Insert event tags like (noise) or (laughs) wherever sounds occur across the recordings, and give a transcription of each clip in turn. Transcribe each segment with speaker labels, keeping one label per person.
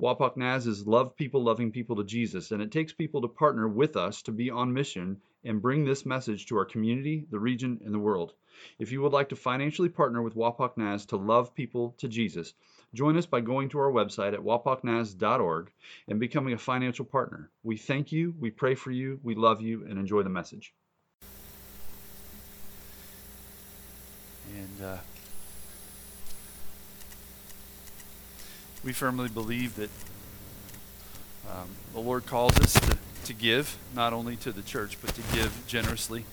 Speaker 1: Wapak Naz is love people loving people to Jesus, and it takes people to partner with us to be on mission and bring this message to our community, the region, and the world. If you would like to financially partner with Wapak Naz to love people to Jesus, join us by going to our website at wapaknaz.org and becoming a financial partner. We thank you, we pray for you, we love you, and enjoy the message.
Speaker 2: And uh, we firmly believe that um, the Lord calls us to, to give, not only to the church, but to give generously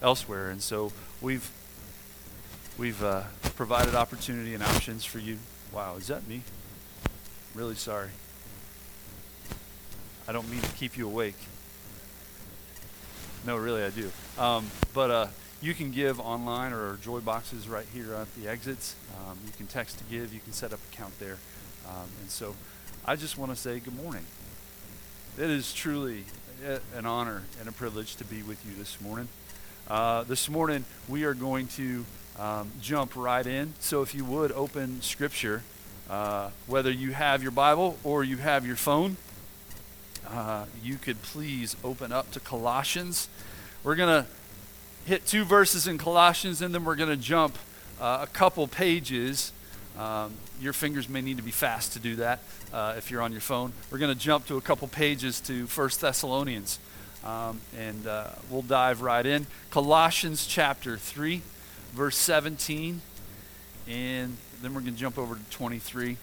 Speaker 2: elsewhere. And so we've we've uh, provided opportunity and options for you. Wow, is that me? Really sorry. I don't mean to keep you awake. No, really, I do. Um, but uh, you can give online or joy boxes right here at the exits. Um, you can text to give. You can set up account there. Um, and so I just want to say good morning. It is truly an honor and a privilege to be with you this morning. Uh, this morning, we are going to um, jump right in. So if you would open Scripture, uh, whether you have your Bible or you have your phone, uh, you could please open up to Colossians. We're going to hit two verses in Colossians and then we're going to jump uh, a couple pages um, your fingers may need to be fast to do that uh, if you're on your phone. We're going to jump to a couple pages to First Thessalonians, um, and uh, we'll dive right in. Colossians chapter 3, verse 17, and then we're going to jump over to 23.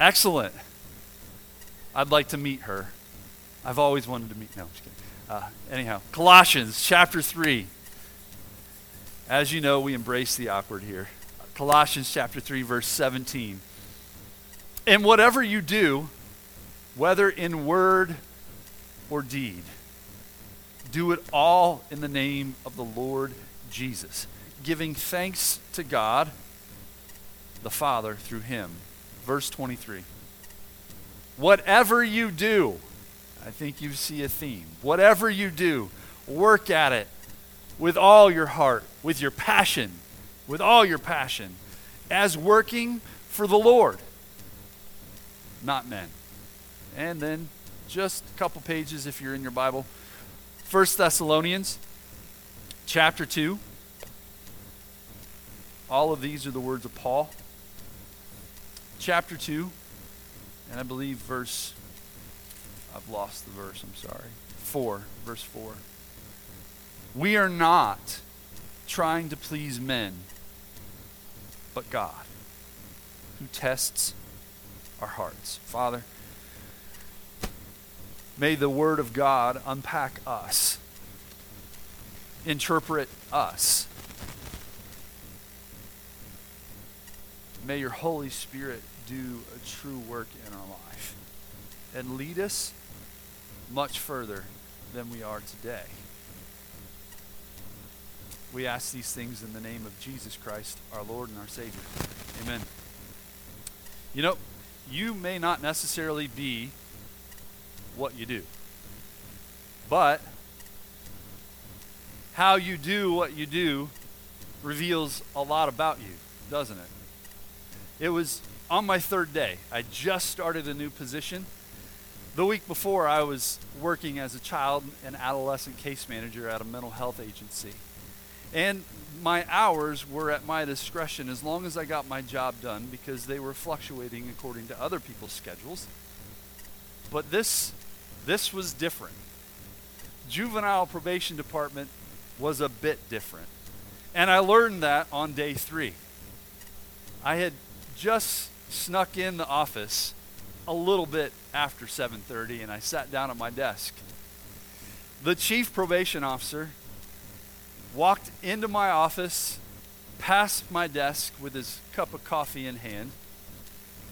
Speaker 2: Excellent. I'd like to meet her. I've always wanted to meet. No, I'm just kidding. Uh, anyhow, Colossians chapter 3. As you know, we embrace the awkward here. Colossians chapter 3 verse 17. And whatever you do, whether in word or deed, do it all in the name of the Lord Jesus, giving thanks to God the Father through him. Verse 23. Whatever you do, I think you see a theme. Whatever you do, work at it with all your heart, with your passion, with all your passion, as working for the Lord, not men. And then just a couple pages if you're in your Bible. First Thessalonians chapter 2. All of these are the words of Paul. Chapter 2, and I believe verse, I've lost the verse, I'm sorry. 4, verse 4. We are not trying to please men, but God, who tests our hearts. Father, may the Word of God unpack us, interpret us. May your Holy Spirit do a true work in our life and lead us much further than we are today. We ask these things in the name of Jesus Christ, our Lord and our Savior. Amen. You know, you may not necessarily be what you do, but how you do what you do reveals a lot about you, doesn't it? It was on my third day. I just started a new position. The week before, I was working as a child and adolescent case manager at a mental health agency. And my hours were at my discretion as long as I got my job done because they were fluctuating according to other people's schedules. But this this was different. Juvenile probation department was a bit different. And I learned that on day 3. I had just snuck in the office a little bit after 7:30 and I sat down at my desk. The chief probation officer walked into my office, past my desk with his cup of coffee in hand,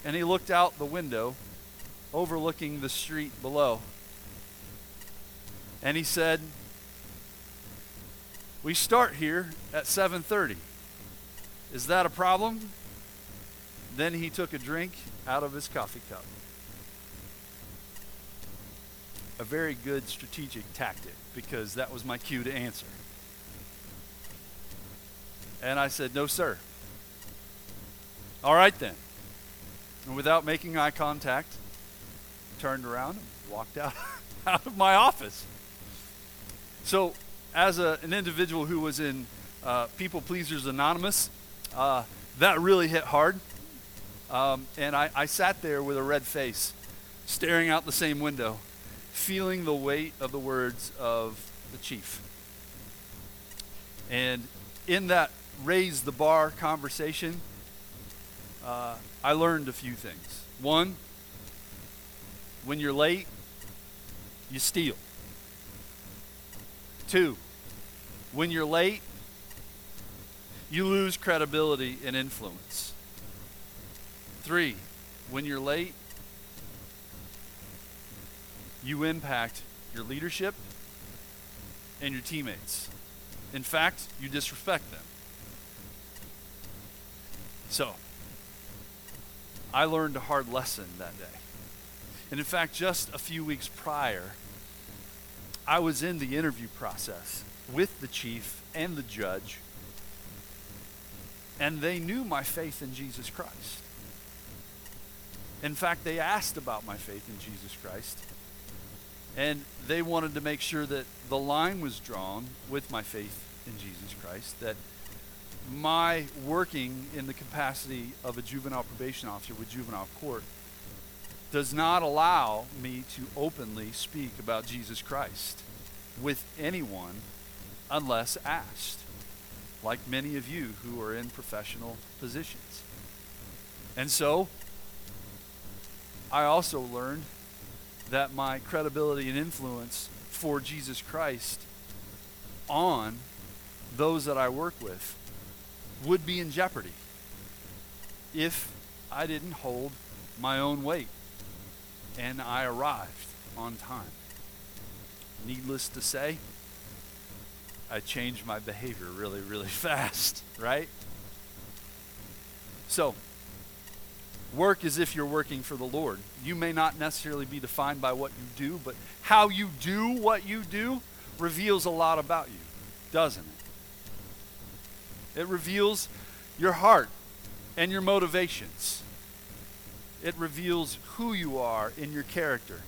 Speaker 2: and he looked out the window overlooking the street below. And he said, "We start here at 7:30. Is that a problem?" Then he took a drink out of his coffee cup. A very good strategic tactic because that was my cue to answer. And I said, No, sir. All right then. And without making eye contact, turned around and walked out, (laughs) out of my office. So, as a, an individual who was in uh, People Pleasers Anonymous, uh, that really hit hard. Um, and I, I sat there with a red face, staring out the same window, feeling the weight of the words of the chief. And in that raise the bar conversation, uh, I learned a few things. One, when you're late, you steal. Two, when you're late, you lose credibility and influence. Three, when you're late, you impact your leadership and your teammates. In fact, you disrespect them. So, I learned a hard lesson that day. And in fact, just a few weeks prior, I was in the interview process with the chief and the judge, and they knew my faith in Jesus Christ. In fact, they asked about my faith in Jesus Christ, and they wanted to make sure that the line was drawn with my faith in Jesus Christ, that my working in the capacity of a juvenile probation officer with juvenile court does not allow me to openly speak about Jesus Christ with anyone unless asked, like many of you who are in professional positions. And so, I also learned that my credibility and influence for Jesus Christ on those that I work with would be in jeopardy if I didn't hold my own weight and I arrived on time. Needless to say, I changed my behavior really, really (laughs) fast, right? So, work as if you're working for the Lord. You may not necessarily be defined by what you do, but how you do what you do reveals a lot about you, doesn't it? It reveals your heart and your motivations. It reveals who you are in your character.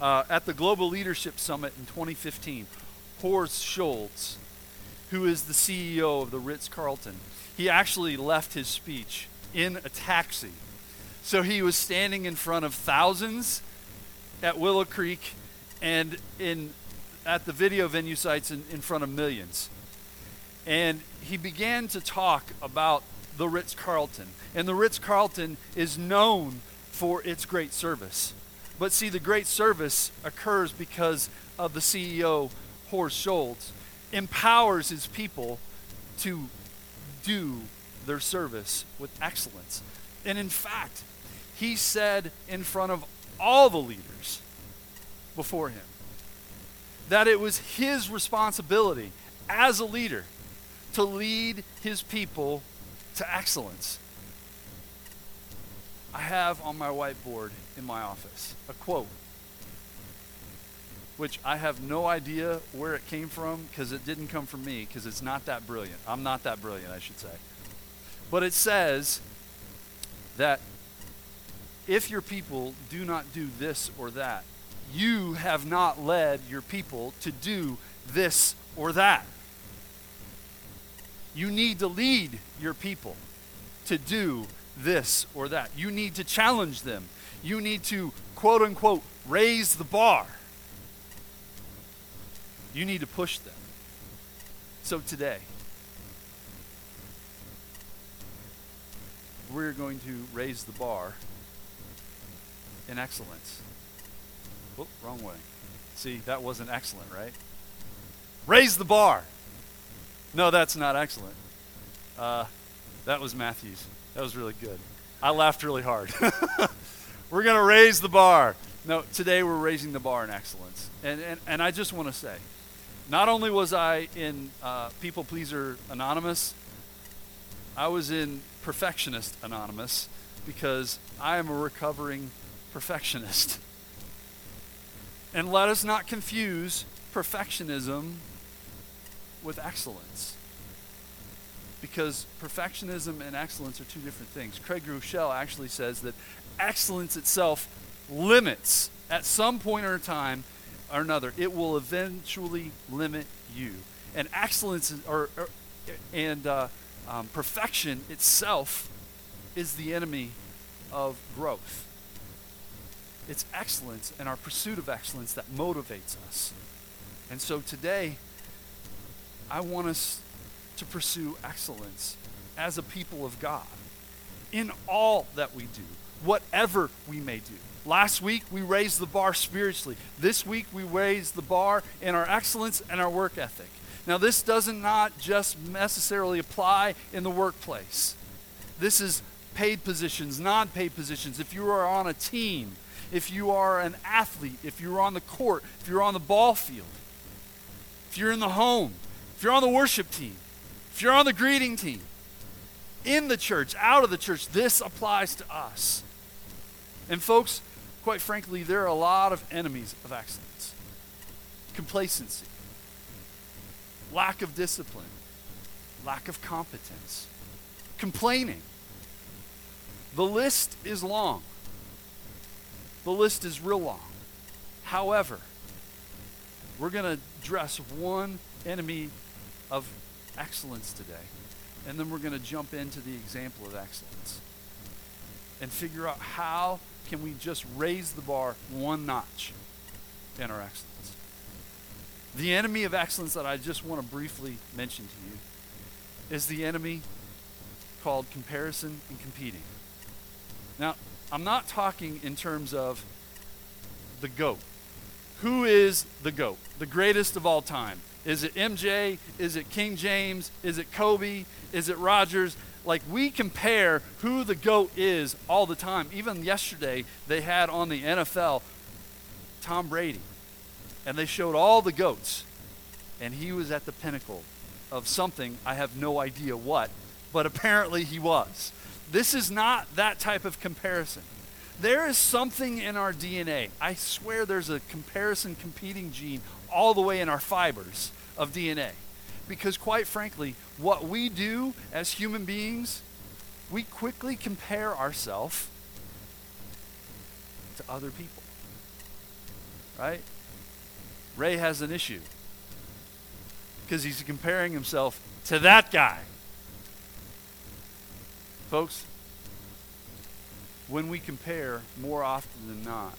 Speaker 2: Uh, at the Global Leadership Summit in 2015, Horst Schulze, who is the CEO of the Ritz Carlton, he actually left his speech in a taxi. So he was standing in front of thousands at Willow Creek and in at the video venue sites in, in front of millions. And he began to talk about the Ritz Carlton. And the Ritz Carlton is known for its great service. But see, the great service occurs because of the CEO, Horst Schulze, empowers his people to do their service with excellence. And in fact, he said in front of all the leaders before him that it was his responsibility as a leader to lead his people to excellence. I have on my whiteboard in my office a quote, which I have no idea where it came from because it didn't come from me because it's not that brilliant. I'm not that brilliant, I should say. But it says that if your people do not do this or that, you have not led your people to do this or that. You need to lead your people to do this or that. You need to challenge them. You need to, quote unquote, raise the bar. You need to push them. So today, we're going to raise the bar in excellence. Whoop, wrong way. See, that wasn't excellent, right? Raise the bar. No, that's not excellent. Uh, that was Matthew's. That was really good. I laughed really hard. (laughs) We're going to raise the bar No, today we're raising the bar in excellence. And, and, and I just want to say, not only was I in uh, People Pleaser Anonymous, I was in Perfectionist Anonymous because I am a recovering perfectionist. And let us not confuse perfectionism with excellence. Because perfectionism and excellence are two different things. Craig Groeschel actually says that excellence itself limits at some point or time or another. It will eventually limit you. And excellence or, or and uh, um, perfection itself is the enemy of growth. It's excellence and our pursuit of excellence that motivates us. And so today, I want us to pursue excellence as a people of God in all that we do, whatever we may do. Last week, we raised the bar spiritually. This week, we raised the bar in our excellence and our work ethic. Now, this does not just necessarily apply in the workplace. This is paid positions, non paid positions. If you are on a team, if you are an athlete, if you're on the court, if you're on the ball field, if you're in the home, if you're on the worship team, if you're on the greeting team, in the church, out of the church, this applies to us. And, folks, quite frankly, there are a lot of enemies of excellence complacency, lack of discipline, lack of competence, complaining. The list is long. The list is real long. However, we're going to address one enemy of excellence today, and then we're going to jump into the example of excellence and figure out how can we just raise the bar one notch in our excellence. The enemy of excellence that I just want to briefly mention to you is the enemy called comparison and competing. Now, I'm not talking in terms of the GOAT. Who is the GOAT? The greatest of all time. Is it MJ? Is it King James? Is it Kobe? Is it Rogers? Like we compare who the GOAT is all the time. Even yesterday, they had on the NFL Tom Brady. And they showed all the GOATs. And he was at the pinnacle of something, I have no idea what, but apparently he was. This is not that type of comparison. There is something in our DNA. I swear there's a comparison competing gene all the way in our fibers of DNA. Because, quite frankly, what we do as human beings, we quickly compare ourselves to other people. Right? Ray has an issue because he's comparing himself to that guy. Folks, when we compare, more often than not,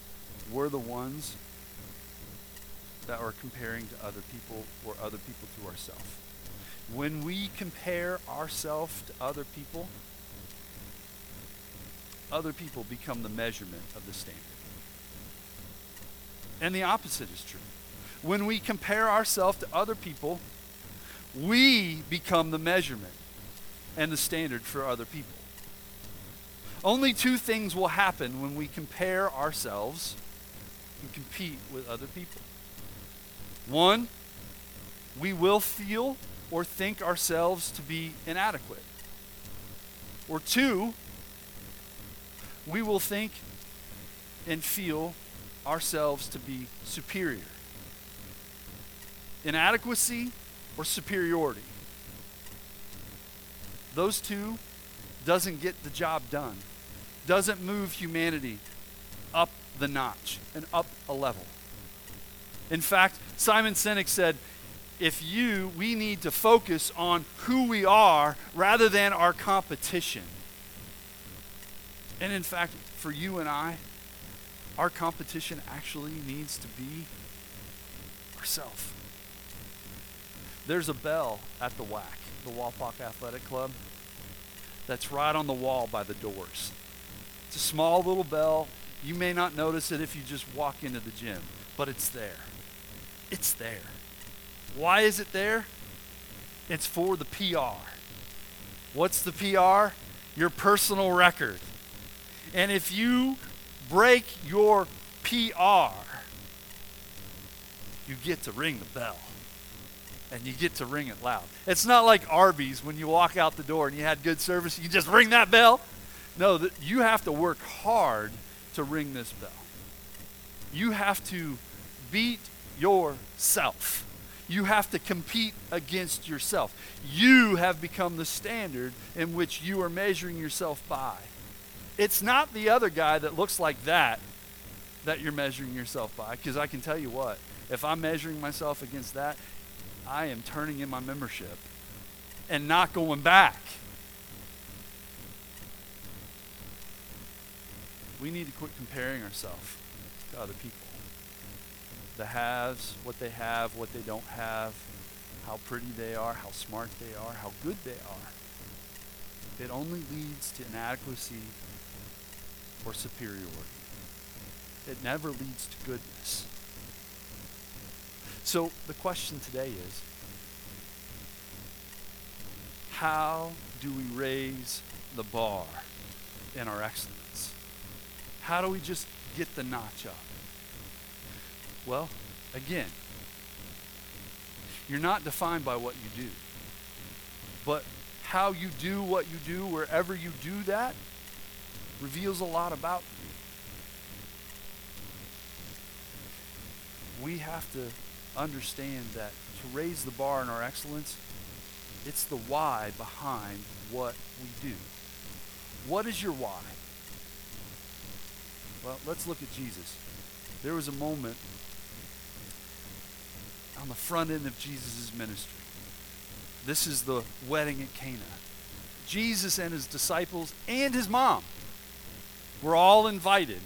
Speaker 2: we're the ones that are comparing to other people or other people to ourselves. When we compare ourselves to other people, other people become the measurement of the standard. And the opposite is true. When we compare ourselves to other people, we become the measurement and the standard for other people. Only two things will happen when we compare ourselves and compete with other people. One, we will feel or think ourselves to be inadequate. Or two, we will think and feel ourselves to be superior. Inadequacy or superiority. Those two doesn't get the job done doesn't move humanity up the notch and up a level. In fact, Simon Sinek said, if you, we need to focus on who we are rather than our competition. And in fact, for you and I, our competition actually needs to be ourselves. There's a bell at the WAC, the Wapak Athletic Club, that's right on the wall by the doors. It's a small little bell. You may not notice it if you just walk into the gym, but it's there. It's there. Why is it there? It's for the PR. What's the PR? Your personal record. And if you break your PR, you get to ring the bell. And you get to ring it loud. It's not like Arby's when you walk out the door and you had good service, you just ring that bell. No, you have to work hard to ring this bell. You have to beat yourself. You have to compete against yourself. You have become the standard in which you are measuring yourself by. It's not the other guy that looks like that that you're measuring yourself by. Because I can tell you what, if I'm measuring myself against that, I am turning in my membership and not going back. We need to quit comparing ourselves to other people. The haves, what they have, what they don't have, how pretty they are, how smart they are, how good they are. It only leads to inadequacy or superiority. It never leads to goodness. So the question today is how do we raise the bar in our excellence? How do we just get the notch up? Well, again, you're not defined by what you do, but how you do what you do, wherever you do that, reveals a lot about you. We have to understand that to raise the bar in our excellence, it's the why behind what we do. What is your why? Well, let's look at Jesus. There was a moment on the front end of Jesus' ministry. This is the wedding at Cana. Jesus and his disciples and his mom were all invited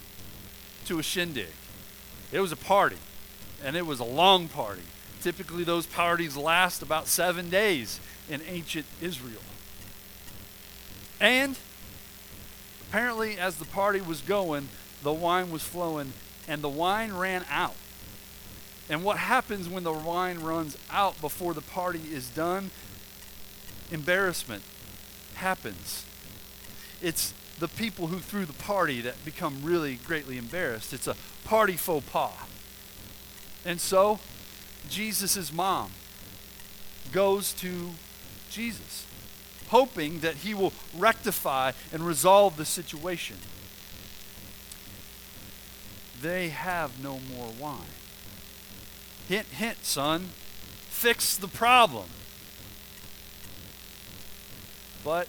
Speaker 2: to a shindig. It was a party, and it was a long party. Typically, those parties last about seven days in ancient Israel. And apparently, as the party was going, the wine was flowing, and the wine ran out. And what happens when the wine runs out before the party is done? Embarrassment happens. It's the people who threw the party that become really greatly embarrassed. It's a party faux pas. And so, Jesus' mom goes to Jesus, hoping that he will rectify and resolve the situation. They have no more wine. Hint, hint, son. Fix the problem. But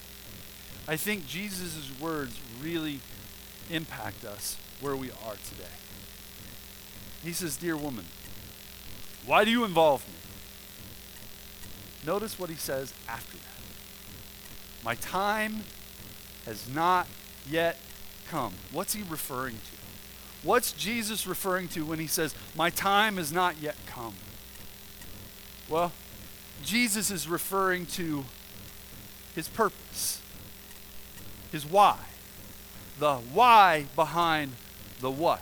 Speaker 2: I think Jesus' words really impact us where we are today. He says, Dear woman, why do you involve me? Notice what he says after that. My time has not yet come. What's he referring to? What's Jesus referring to when he says, My time has not yet come? Well, Jesus is referring to his purpose, his why, the why behind the what.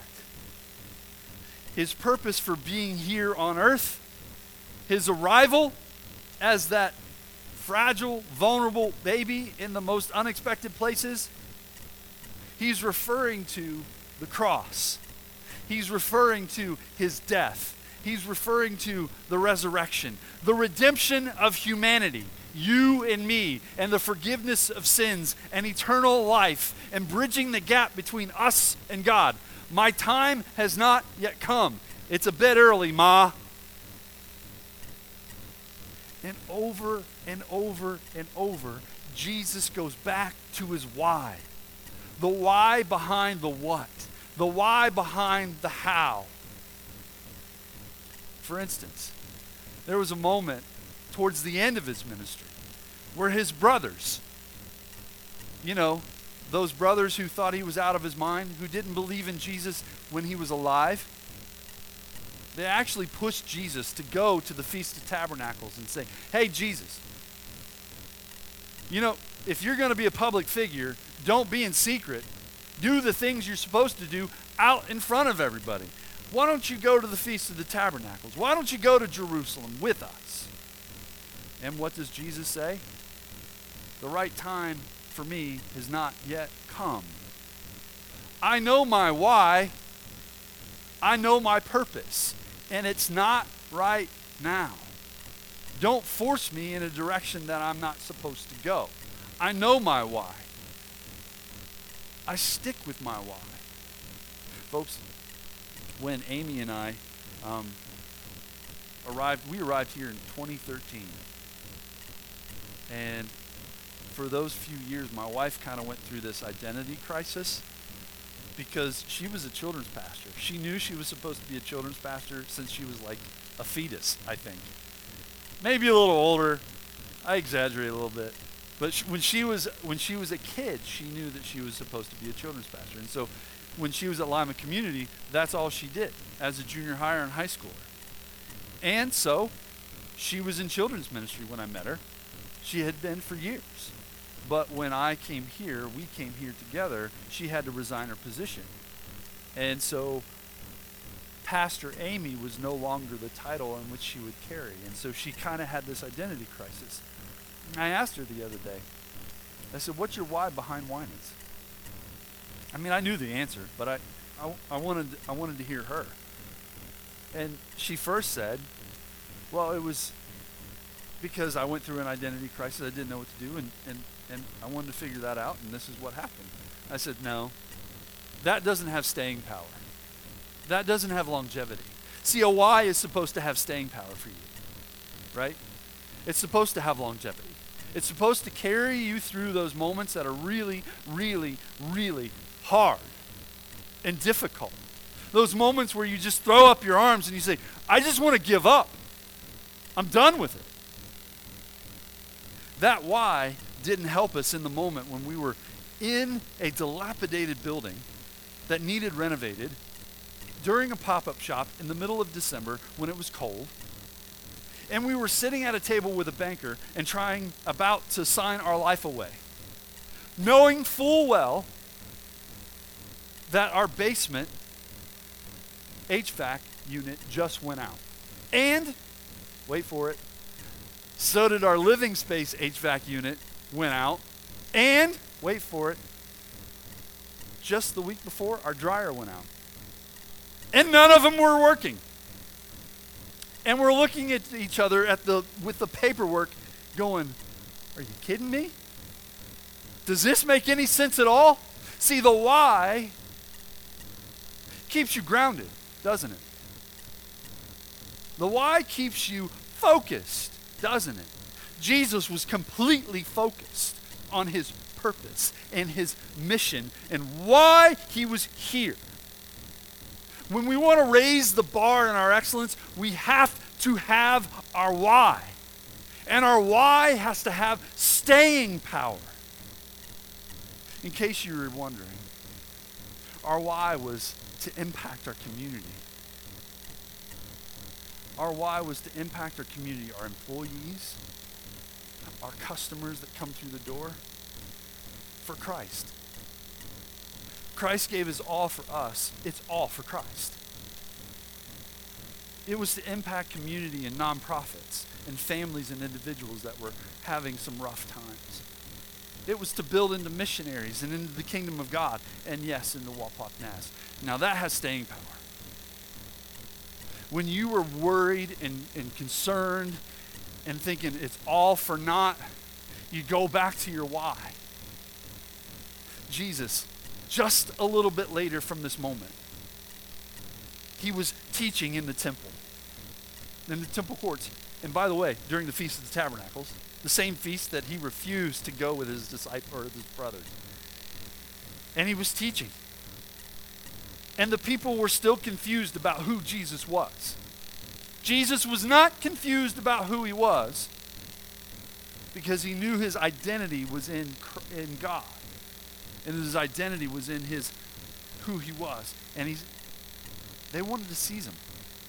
Speaker 2: His purpose for being here on earth, his arrival as that fragile, vulnerable baby in the most unexpected places. He's referring to the cross. He's referring to his death. He's referring to the resurrection, the redemption of humanity, you and me, and the forgiveness of sins and eternal life, and bridging the gap between us and God. My time has not yet come. It's a bit early, Ma. And over and over and over, Jesus goes back to his why. The why behind the what. The why behind the how. For instance, there was a moment towards the end of his ministry where his brothers, you know, those brothers who thought he was out of his mind, who didn't believe in Jesus when he was alive, they actually pushed Jesus to go to the Feast of Tabernacles and say, Hey, Jesus, you know, if you're going to be a public figure, don't be in secret. Do the things you're supposed to do out in front of everybody. Why don't you go to the Feast of the Tabernacles? Why don't you go to Jerusalem with us? And what does Jesus say? The right time for me has not yet come. I know my why. I know my purpose, and it's not right now. Don't force me in a direction that I'm not supposed to go. I know my why. I stick with my why. Folks, when Amy and I um, arrived, we arrived here in 2013. And for those few years, my wife kind of went through this identity crisis because she was a children's pastor. She knew she was supposed to be a children's pastor since she was like a fetus, I think. Maybe a little older. I exaggerate a little bit. But sh- when she was when she was a kid, she knew that she was supposed to be a children's pastor. And so when she was at Lima Community, that's all she did as a junior higher and high schooler. And so she was in children's ministry when I met her. She had been for years. But when I came here, we came here together, she had to resign her position. And so Pastor Amy was no longer the title in which she would carry. And so she kind of had this identity crisis. I asked her the other day, I said, What's your why behind Winans? I mean, I knew the answer, but I, I, I, wanted, I wanted to hear her. And she first said, Well, it was because I went through an identity crisis. I didn't know what to do, and, and, and I wanted to figure that out, and this is what happened. I said, No, that doesn't have staying power. That doesn't have longevity. See, a why is supposed to have staying power for you, right? It's supposed to have longevity. It's supposed to carry you through those moments that are really, really, really hard and difficult. Those moments where you just throw up your arms and you say, I just want to give up. I'm done with it. That why didn't help us in the moment when we were in a dilapidated building that needed renovated during a pop up shop in the middle of December when it was cold. And we were sitting at a table with a banker and trying about to sign our life away, knowing full well that our basement HVAC unit just went out. And, wait for it, so did our living space HVAC unit went out. And, wait for it, just the week before, our dryer went out. And none of them were working. And we're looking at each other at the, with the paperwork going, Are you kidding me? Does this make any sense at all? See, the why keeps you grounded, doesn't it? The why keeps you focused, doesn't it? Jesus was completely focused on his purpose and his mission and why he was here. When we want to raise the bar in our excellence, we have to have our why. And our why has to have staying power. In case you were wondering, our why was to impact our community. Our why was to impact our community, our employees, our customers that come through the door, for Christ. Christ gave his all for us. It's all for Christ. It was to impact community and nonprofits and families and individuals that were having some rough times. It was to build into missionaries and into the kingdom of God, and yes, into Wapak Naz. Now that has staying power. When you were worried and, and concerned and thinking it's all for naught, you go back to your why. Jesus, just a little bit later from this moment, he was teaching in the temple, in the temple courts. And by the way, during the Feast of the Tabernacles, the same feast that he refused to go with his disciples or his brothers. And he was teaching. And the people were still confused about who Jesus was. Jesus was not confused about who he was because he knew his identity was in, in God. And his identity was in his who he was. And he's they wanted to seize him.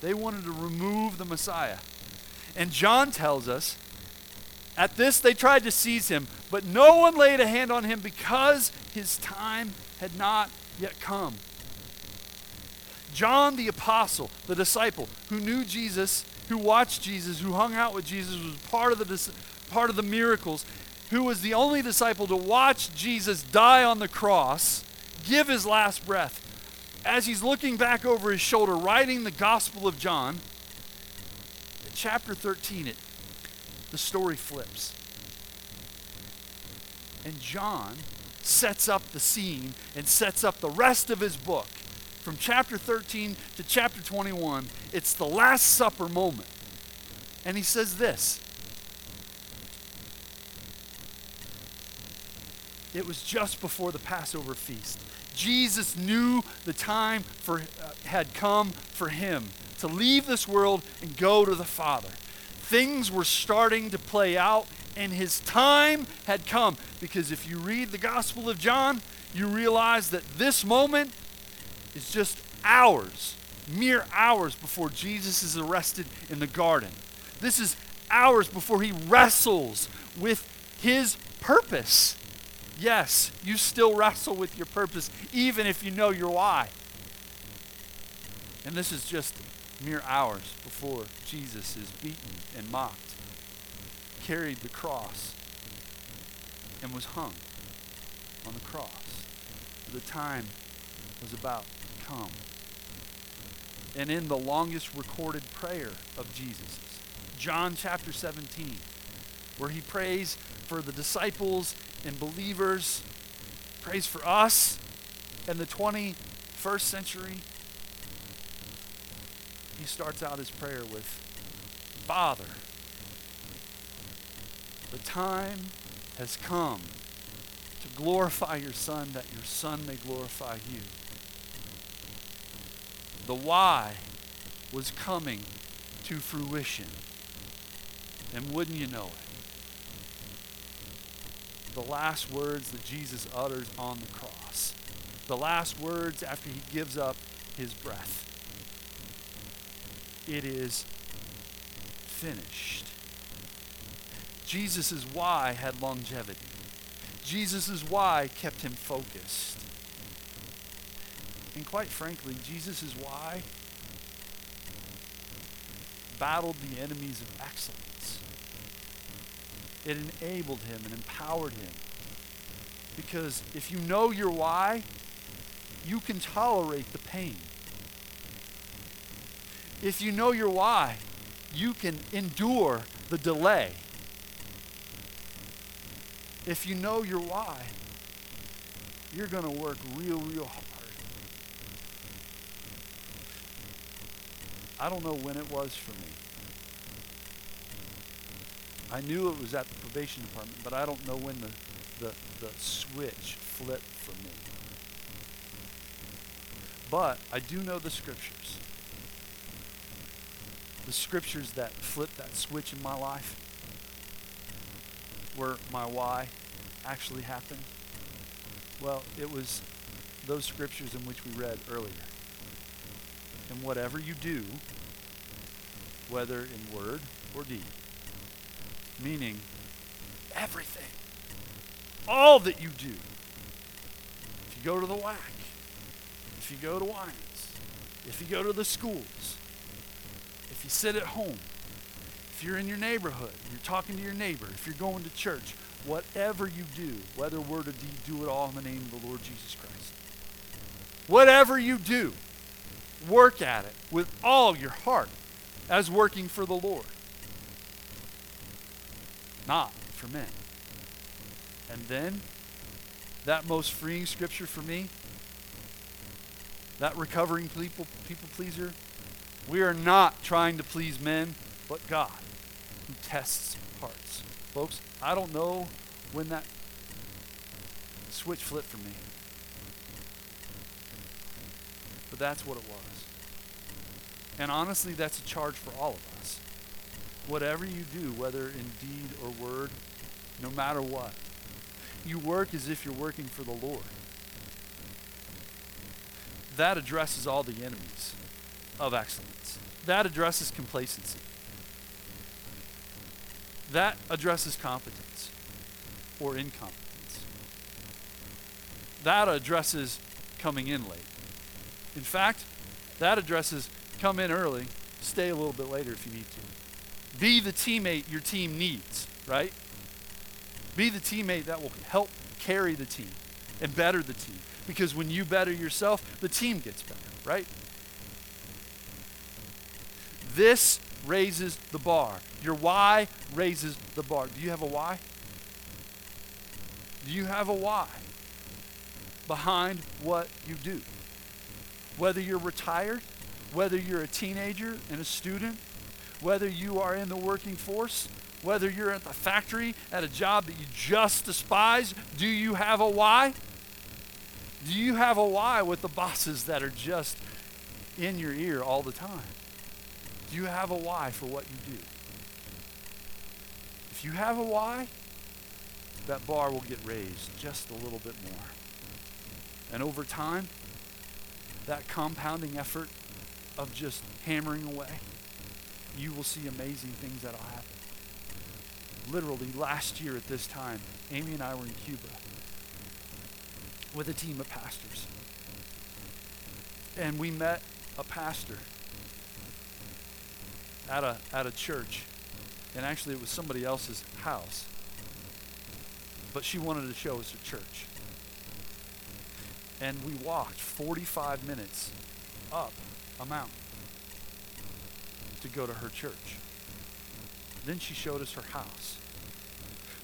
Speaker 2: They wanted to remove the Messiah. And John tells us at this they tried to seize him, but no one laid a hand on him because his time had not yet come. John the apostle, the disciple who knew Jesus, who watched Jesus, who hung out with Jesus, was part of the part of the miracles, who was the only disciple to watch Jesus die on the cross, give his last breath. as he's looking back over his shoulder, writing the Gospel of John, chapter 13, it, the story flips. And John sets up the scene and sets up the rest of his book. From chapter 13 to chapter 21, it's the Last Supper moment. And he says this It was just before the Passover feast. Jesus knew the time for, uh, had come for him to leave this world and go to the Father. Things were starting to play out, and his time had come. Because if you read the Gospel of John, you realize that this moment is just hours, mere hours before Jesus is arrested in the garden. This is hours before he wrestles with his purpose. Yes, you still wrestle with your purpose, even if you know your why. And this is just mere hours before Jesus is beaten and mocked, carried the cross, and was hung on the cross. The time was about to come. And in the longest recorded prayer of Jesus, John chapter 17, where he prays for the disciples and believers, prays for us in the 21st century. He starts out his prayer with, Father, the time has come to glorify your Son, that your Son may glorify you. The why was coming to fruition. And wouldn't you know it? The last words that Jesus utters on the cross. The last words after he gives up his breath. It is finished. Jesus' why had longevity. Jesus' why kept him focused. And quite frankly, Jesus' why battled the enemies of excellence. It enabled him and empowered him. Because if you know your why, you can tolerate the pain. If you know your why, you can endure the delay. If you know your why, you're going to work real, real hard. I don't know when it was for me. I knew it was at the probation department, but I don't know when the, the, the switch flipped for me. But I do know the scriptures. The scriptures that flipped that switch in my life, where my why actually happened. Well, it was those scriptures in which we read earlier. And whatever you do, whether in word or deed, meaning everything. All that you do. If you go to the WAC, if you go to Winans, if you go to the schools, if you sit at home, if you're in your neighborhood, you're talking to your neighbor, if you're going to church, whatever you do, whether word or deed, do it all in the name of the Lord Jesus Christ. Whatever you do, work at it with all your heart as working for the Lord not for men. And then, that most freeing scripture for me, that recovering people, people pleaser, we are not trying to please men, but God, who tests hearts. Folks, I don't know when that switch flipped for me. But that's what it was. And honestly, that's a charge for all of us whatever you do, whether in deed or word, no matter what, you work as if you're working for the Lord. That addresses all the enemies of excellence. That addresses complacency. That addresses competence or incompetence. That addresses coming in late. In fact, that addresses come in early, stay a little bit later if you need to. Be the teammate your team needs, right? Be the teammate that will help carry the team and better the team. Because when you better yourself, the team gets better, right? This raises the bar. Your why raises the bar. Do you have a why? Do you have a why behind what you do? Whether you're retired, whether you're a teenager and a student, whether you are in the working force, whether you're at the factory at a job that you just despise, do you have a why? Do you have a why with the bosses that are just in your ear all the time? Do you have a why for what you do? If you have a why, that bar will get raised just a little bit more. And over time, that compounding effort of just hammering away, you will see amazing things that'll happen. Literally, last year at this time, Amy and I were in Cuba with a team of pastors. And we met a pastor at a, at a church. And actually, it was somebody else's house. But she wanted to show us a church. And we walked 45 minutes up a mountain to go to her church. Then she showed us her house.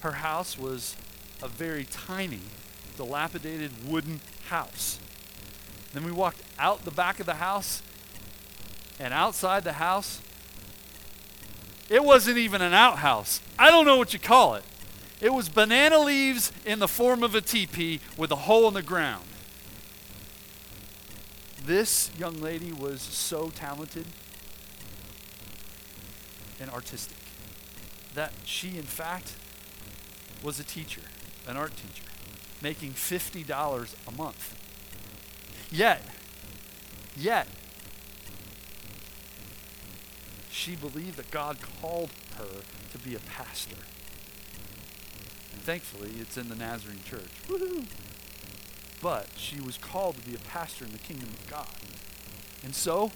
Speaker 2: Her house was a very tiny, dilapidated wooden house. Then we walked out the back of the house, and outside the house, it wasn't even an outhouse. I don't know what you call it. It was banana leaves in the form of a teepee with a hole in the ground. This young lady was so talented and artistic that she, in fact, was a teacher, an art teacher, making $50 a month. Yet, yet, she believed that God called her to be a pastor. And thankfully, it's in the Nazarene church. Woo-hoo. But she was called to be a pastor in the kingdom of God. And so,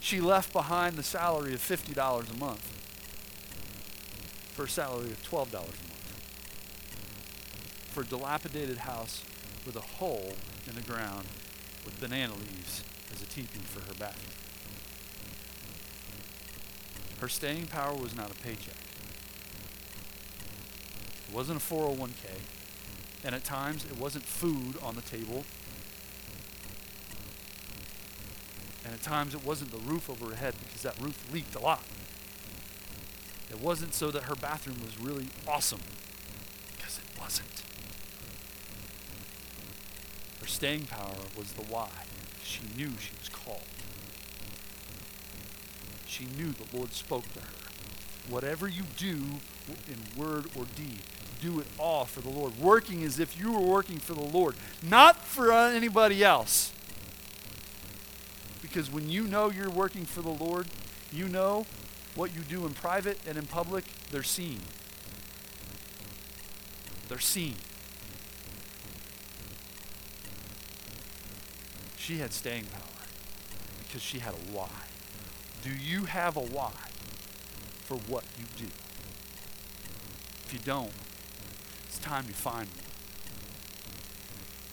Speaker 2: she left behind the salary of $50 a month for a salary of $12 a month. For a dilapidated house with a hole in the ground with banana leaves as a teepee for her bathroom. Her staying power was not a paycheck. It wasn't a 401k. And at times, it wasn't food on the table. And at times, it wasn't the roof over her head because that roof leaked a lot. It wasn't so that her bathroom was really awesome because it wasn't. Her staying power was the why. She knew she was called. She knew the Lord spoke to her. Whatever you do in word or deed, do it all for the Lord. Working as if you were working for the Lord, not for uh, anybody else. Because when you know you're working for the Lord, you know what you do in private and in public, they're seen. They're seen. She had staying power because she had a why. Do you have a why for what you do? If you don't, it's time you find one.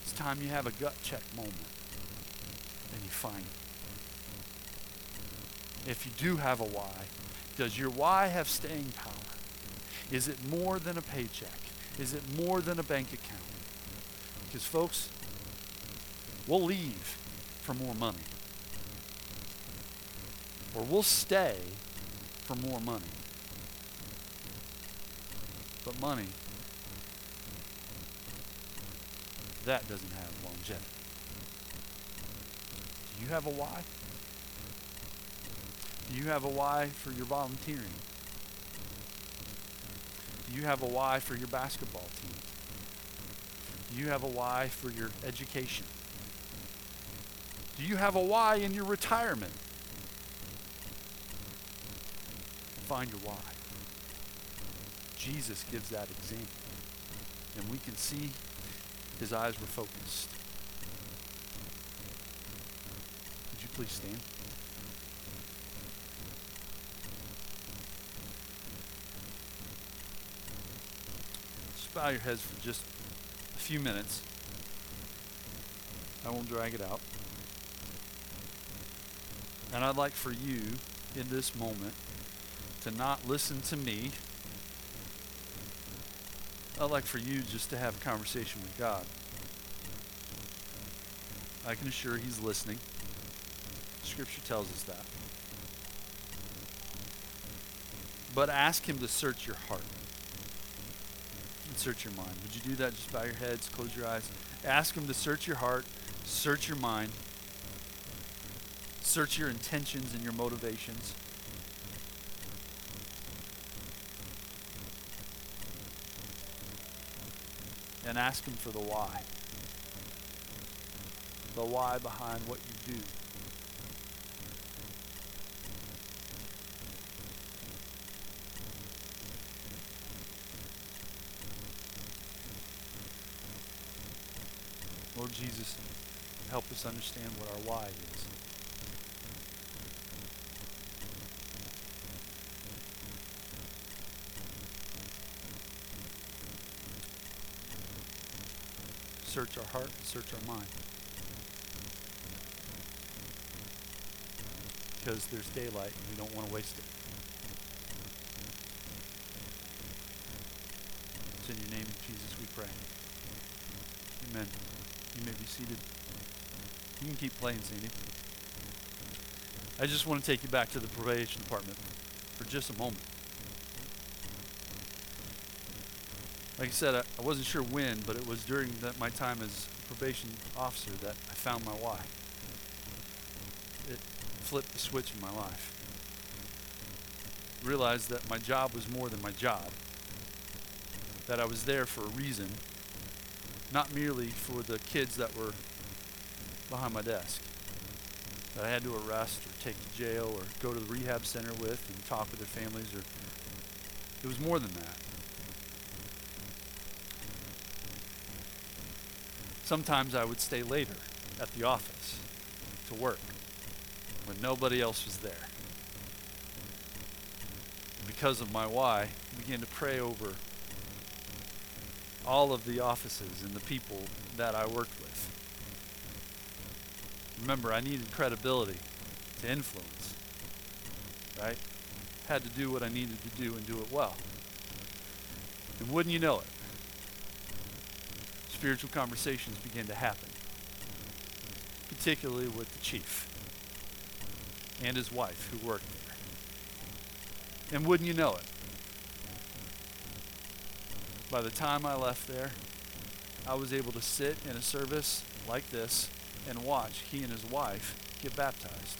Speaker 2: It's time you have a gut check moment and you find it. If you do have a why, does your why have staying power? Is it more than a paycheck? Is it more than a bank account? Because, folks, we'll leave for more money. Or we'll stay for more money. But money, that doesn't have longevity. Do you have a why? Do you have a why for your volunteering? Do you have a why for your basketball team? Do you have a why for your education? Do you have a why in your retirement? Find your why. Jesus gives that example. And we can see his eyes were focused. Would you please stand? Just bow your heads for just a few minutes. I won't drag it out. And I'd like for you in this moment to not listen to me. I'd like for you just to have a conversation with God. I can assure He's listening. Scripture tells us that. But ask Him to search your heart search your mind. Would you do that? Just bow your heads, close your eyes. Ask Him to search your heart, search your mind, search your intentions and your motivations. And ask Him for the why. The why behind what you do. Lord Jesus, help us understand what our why is. Search our heart, search our mind. Because there's daylight and we don't want to waste it. It's in your name, Jesus, we pray. Amen. You may be seated. You can keep playing, Sandy. I just want to take you back to the probation department for just a moment. Like I said, I, I wasn't sure when, but it was during that, my time as probation officer that I found my why. It flipped the switch in my life. Realized that my job was more than my job. That I was there for a reason not merely for the kids that were behind my desk that I had to arrest or take to jail or go to the rehab center with and talk with their families or it was more than that. Sometimes I would stay later at the office to work when nobody else was there. Because of my why, I began to pray over all of the offices and the people that I worked with. Remember, I needed credibility to influence, right? Had to do what I needed to do and do it well. And wouldn't you know it, spiritual conversations began to happen, particularly with the chief and his wife who worked there. And wouldn't you know it, by the time I left there, I was able to sit in a service like this and watch he and his wife get baptized.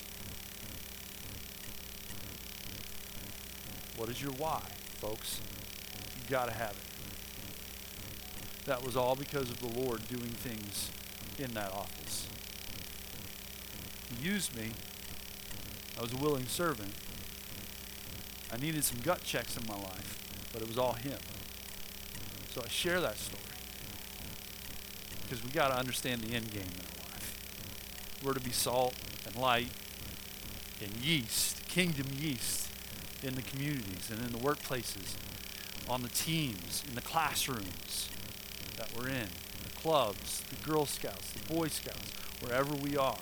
Speaker 2: What is your why, folks? You got to have it. That was all because of the Lord doing things in that office. He used me. I was a willing servant. I needed some gut checks in my life, but it was all Him. So I share that story because we got to understand the end game. We're to be salt and light and yeast, kingdom yeast in the communities and in the workplaces, on the teams, in the classrooms that we're in, the clubs, the Girl Scouts, the Boy Scouts, wherever we are.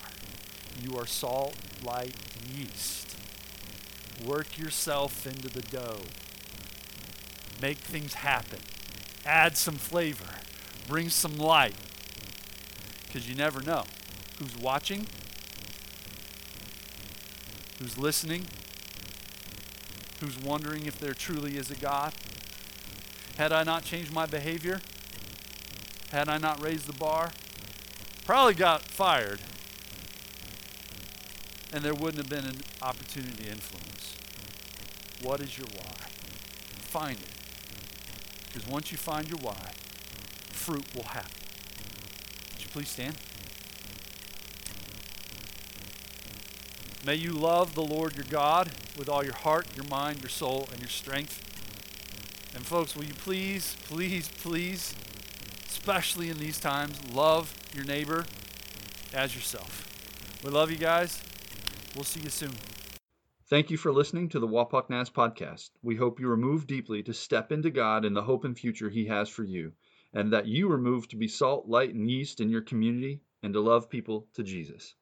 Speaker 2: You are salt, light, and yeast. Work yourself into the dough. Make things happen add some flavor, bring some light. Because you never know who's watching, who's listening, who's wondering if there truly is a God. Had I not changed my behavior, had I not raised the bar, probably got fired, and there wouldn't have been an opportunity to influence. What is your why? Find it. Because once you find your why, fruit will happen. Would you please stand? May you love the Lord your God with all your heart, your mind, your soul, and your strength. And folks, will you please, please, please, especially in these times, love your neighbor as yourself. We love you guys. We'll see you soon.
Speaker 1: Thank you for listening to the Wapak podcast. We hope you are moved deeply to step into God and the hope and future He has for you, and that you are moved to be salt, light, and yeast in your community and to love people to Jesus.